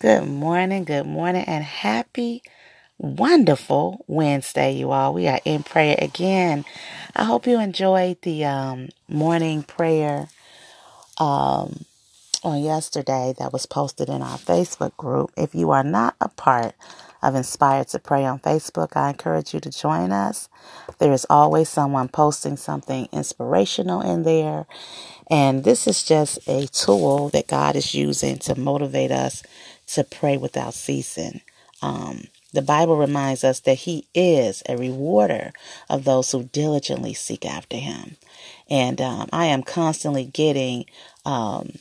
Good morning, good morning, and happy, wonderful Wednesday, you all. We are in prayer again. I hope you enjoyed the um, morning prayer um, on yesterday that was posted in our Facebook group. If you are not a part of Inspired to Pray on Facebook, I encourage you to join us. There is always someone posting something inspirational in there. And this is just a tool that God is using to motivate us to pray without ceasing. Um, the Bible reminds us that He is a rewarder of those who diligently seek after Him. And um, I am constantly getting, um,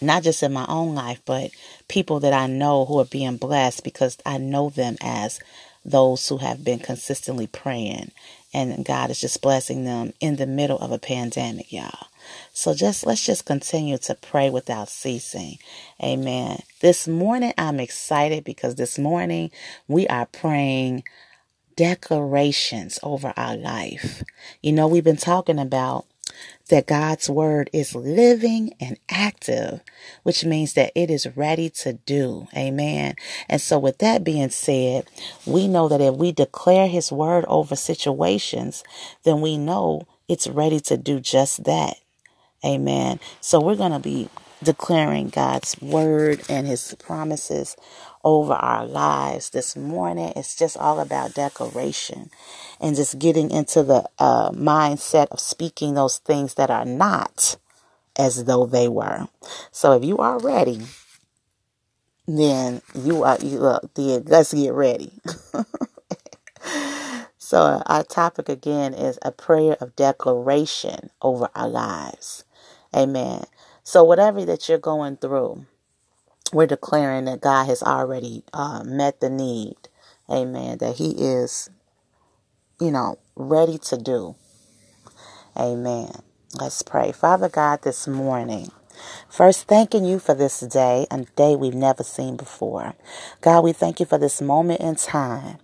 not just in my own life, but people that I know who are being blessed because I know them as those who have been consistently praying. And God is just blessing them in the middle of a pandemic, y'all. So just let's just continue to pray without ceasing. Amen. This morning I'm excited because this morning we are praying declarations over our life. You know, we've been talking about that God's word is living and active, which means that it is ready to do. Amen. And so, with that being said, we know that if we declare his word over situations, then we know it's ready to do just that. Amen. So we're going to be declaring God's word and his promises over our lives this morning. It's just all about declaration and just getting into the uh, mindset of speaking those things that are not as though they were. So if you are ready, then you are you uh, then let's get ready. so our topic again is a prayer of declaration over our lives. Amen. So, whatever that you're going through, we're declaring that God has already uh, met the need. Amen. That He is, you know, ready to do. Amen. Let's pray. Father God, this morning, First, thanking you for this day, a day we've never seen before. God, we thank you for this moment in time.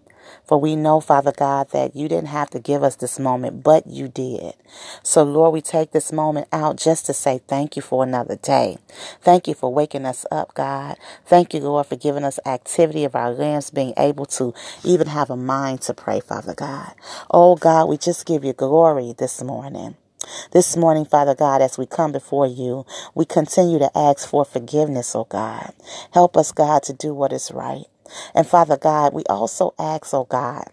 For we know, Father God, that you didn't have to give us this moment, but you did. So, Lord, we take this moment out just to say thank you for another day. Thank you for waking us up, God. Thank you, Lord, for giving us activity of our limbs, being able to even have a mind to pray, Father God. Oh, God, we just give you glory this morning. This morning, Father God, as we come before you, we continue to ask for forgiveness, oh God. Help us, God, to do what is right. And Father God, we also ask, oh God,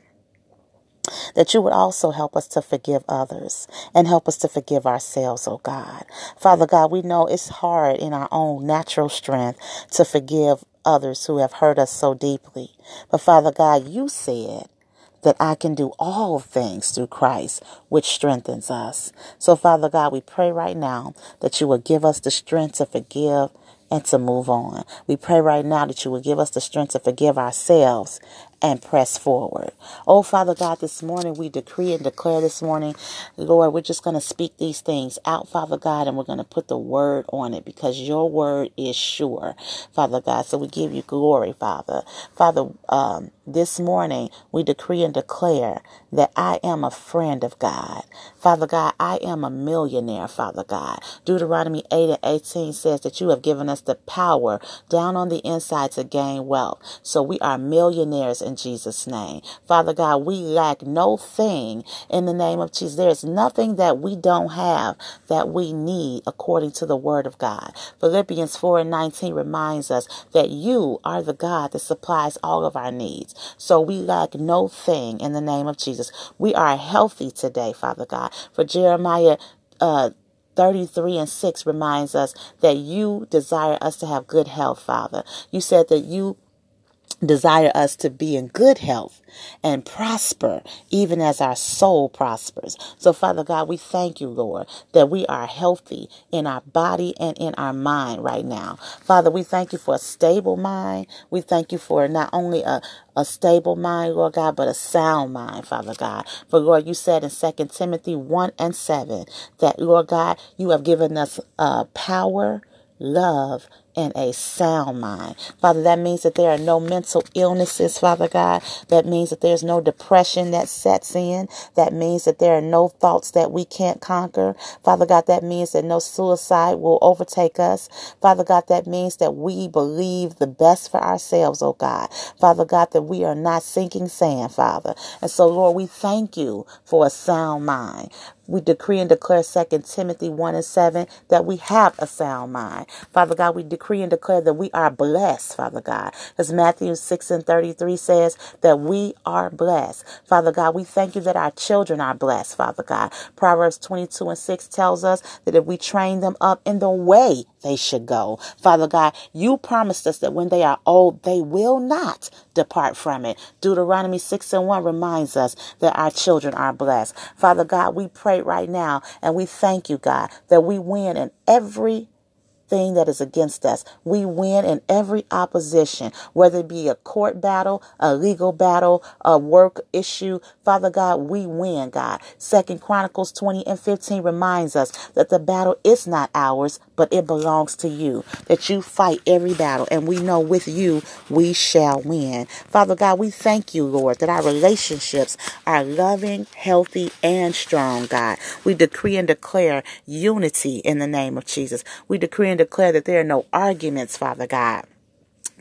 that you would also help us to forgive others and help us to forgive ourselves, oh God. Father God, we know it's hard in our own natural strength to forgive others who have hurt us so deeply. But Father God, you said that I can do all things through Christ, which strengthens us. So, Father God, we pray right now that you will give us the strength to forgive and to move on. We pray right now that you will give us the strength to forgive ourselves and press forward. Oh, Father God, this morning we decree and declare this morning, Lord, we're just going to speak these things out, Father God, and we're going to put the word on it because your word is sure, Father God. So we give you glory, Father. Father, um, this morning we decree and declare that I am a friend of God. Father God, I am a millionaire, Father God. Deuteronomy 8 and 18 says that you have given us the power down on the inside to gain wealth. So we are millionaires in Jesus' name. Father God, we lack no thing in the name of Jesus. There is nothing that we don't have that we need according to the word of God. Philippians 4 and 19 reminds us that you are the God that supplies all of our needs. So we lack no thing in the name of Jesus. We are healthy today, Father God. For Jeremiah, uh, 33 and 6 reminds us that you desire us to have good health, Father. You said that you desire us to be in good health and prosper even as our soul prospers. So Father God, we thank you, Lord, that we are healthy in our body and in our mind right now. Father, we thank you for a stable mind. We thank you for not only a, a stable mind, Lord God, but a sound mind, Father God. For Lord, you said in 2 Timothy 1 and 7 that, Lord God, you have given us uh, power, love, in a sound mind. Father, that means that there are no mental illnesses, Father God. That means that there's no depression that sets in. That means that there are no thoughts that we can't conquer. Father God, that means that no suicide will overtake us. Father God, that means that we believe the best for ourselves, oh God. Father God, that we are not sinking sand, Father. And so, Lord, we thank you for a sound mind. We decree and declare 2 Timothy 1 and 7 that we have a sound mind. Father God, we decree and declare that we are blessed, Father God. As Matthew 6 and 33 says that we are blessed. Father God, we thank you that our children are blessed, Father God. Proverbs 22 and 6 tells us that if we train them up in the way they should go, Father God, you promised us that when they are old, they will not depart from it. Deuteronomy 6 and 1 reminds us that our children are blessed. Father God, we pray right now. And we thank you, God, that we win in every thing that is against us. We win in every opposition, whether it be a court battle, a legal battle, a work issue. Father God, we win, God. Second Chronicles 20 and 15 reminds us that the battle is not ours, but it belongs to you. That you fight every battle, and we know with you we shall win. Father God, we thank you, Lord, that our relationships are loving, healthy, and strong, God. We decree and declare unity in the name of Jesus. We decree and declare that there are no arguments, Father God.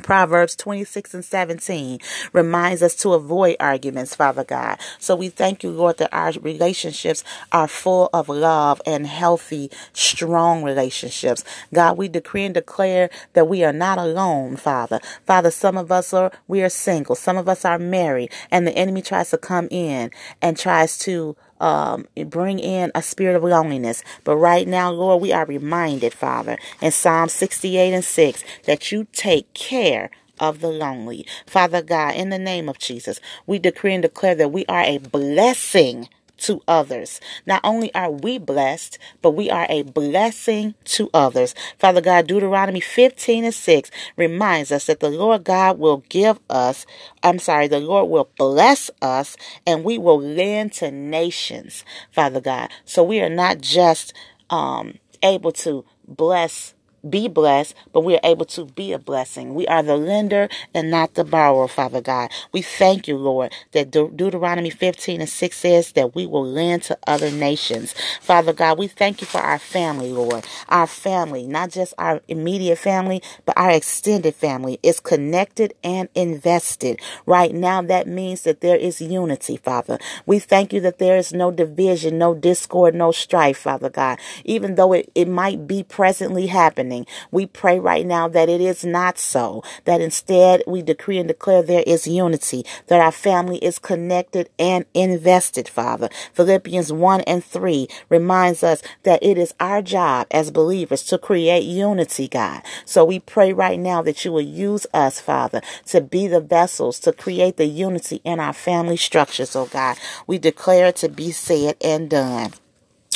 Proverbs 26 and 17 reminds us to avoid arguments, Father God. So we thank you, Lord, that our relationships are full of love and healthy, strong relationships. God, we decree and declare that we are not alone, Father. Father, some of us are, we are single. Some of us are married and the enemy tries to come in and tries to um, bring in a spirit of loneliness. But right now, Lord, we are reminded, Father, in Psalm 68 and 6, that you take care of the lonely. Father God, in the name of Jesus, we decree and declare that we are a blessing to others. Not only are we blessed, but we are a blessing to others. Father God, Deuteronomy 15 and 6 reminds us that the Lord God will give us, I'm sorry, the Lord will bless us and we will lend to nations, Father God. So we are not just um, able to bless be blessed, but we are able to be a blessing. We are the lender and not the borrower, Father God. We thank you, Lord, that De- Deuteronomy 15 and 6 says that we will lend to other nations. Father God, we thank you for our family, Lord. Our family, not just our immediate family, but our extended family is connected and invested. Right now, that means that there is unity, Father. We thank you that there is no division, no discord, no strife, Father God. Even though it, it might be presently happening, happening. We pray right now that it is not so, that instead we decree and declare there is unity, that our family is connected and invested, Father. Philippians 1 and 3 reminds us that it is our job as believers to create unity, God. So we pray right now that you will use us, Father, to be the vessels to create the unity in our family structures, oh God. We declare it to be said and done.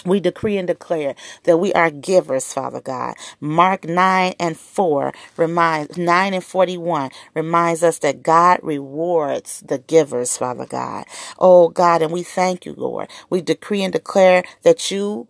We decree and declare that we are givers, Father God. Mark 9 and 4 reminds 9 and 41 reminds us that God rewards the givers, Father God. Oh God, and we thank you, Lord. We decree and declare that you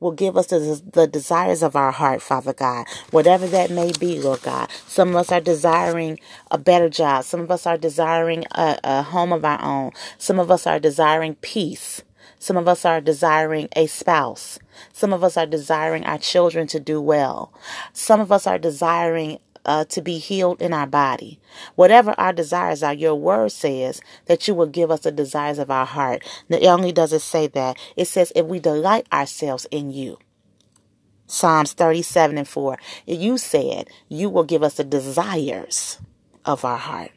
will give us the, the desires of our heart, Father God, whatever that may be, Lord God. Some of us are desiring a better job. Some of us are desiring a, a home of our own. Some of us are desiring peace. Some of us are desiring a spouse. Some of us are desiring our children to do well. Some of us are desiring uh, to be healed in our body. Whatever our desires are, your word says that you will give us the desires of our heart. Not only does it say that, it says if we delight ourselves in you. Psalms 37 and 4. You said you will give us the desires of our heart.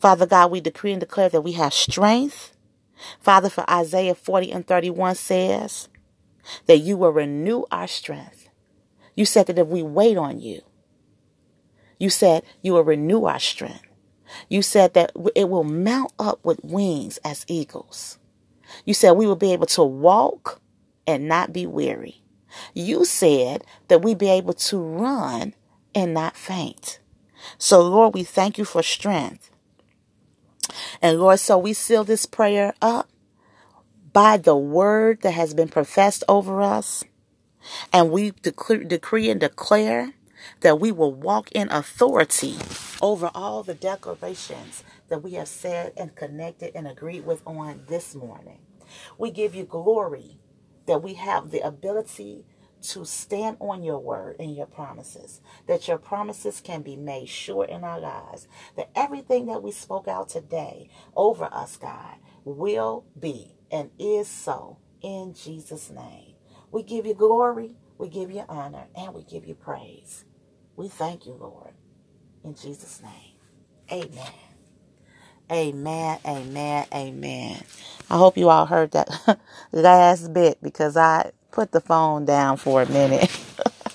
Father God, we decree and declare that we have strength Father, for Isaiah 40 and 31 says that you will renew our strength. You said that if we wait on you, you said you will renew our strength. You said that it will mount up with wings as eagles. You said we will be able to walk and not be weary. You said that we be able to run and not faint. So, Lord, we thank you for strength. And Lord, so we seal this prayer up by the word that has been professed over us. And we decree, decree and declare that we will walk in authority over all the declarations that we have said and connected and agreed with on this morning. We give you glory that we have the ability to stand on your word and your promises, that your promises can be made sure in our lives, that everything that we spoke out today over us, God, will be and is so in Jesus' name. We give you glory, we give you honor, and we give you praise. We thank you, Lord, in Jesus' name. Amen. Amen, amen, amen. I hope you all heard that last bit because I put the phone down for a minute.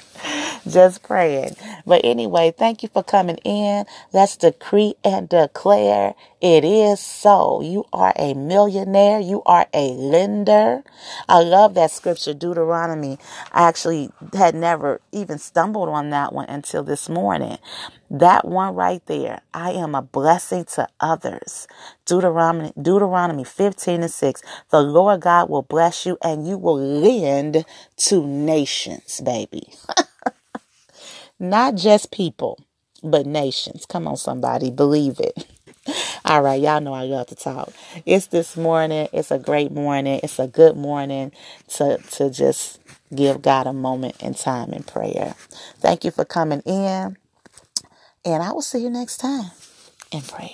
Just praying. But anyway, thank you for coming in. Let's decree and declare it is so. You are a millionaire. You are a lender. I love that scripture, Deuteronomy. I actually had never even stumbled on that one until this morning. That one right there. I am a blessing to others. Deuteronomy, Deuteronomy 15 and 6. The Lord God will bless you and you will lend to nations, baby. Not just people, but nations. Come on, somebody. Believe it. All right, y'all know I love to talk. It's this morning. It's a great morning. It's a good morning to to just give God a moment in time in prayer. Thank you for coming in, and I will see you next time in prayer.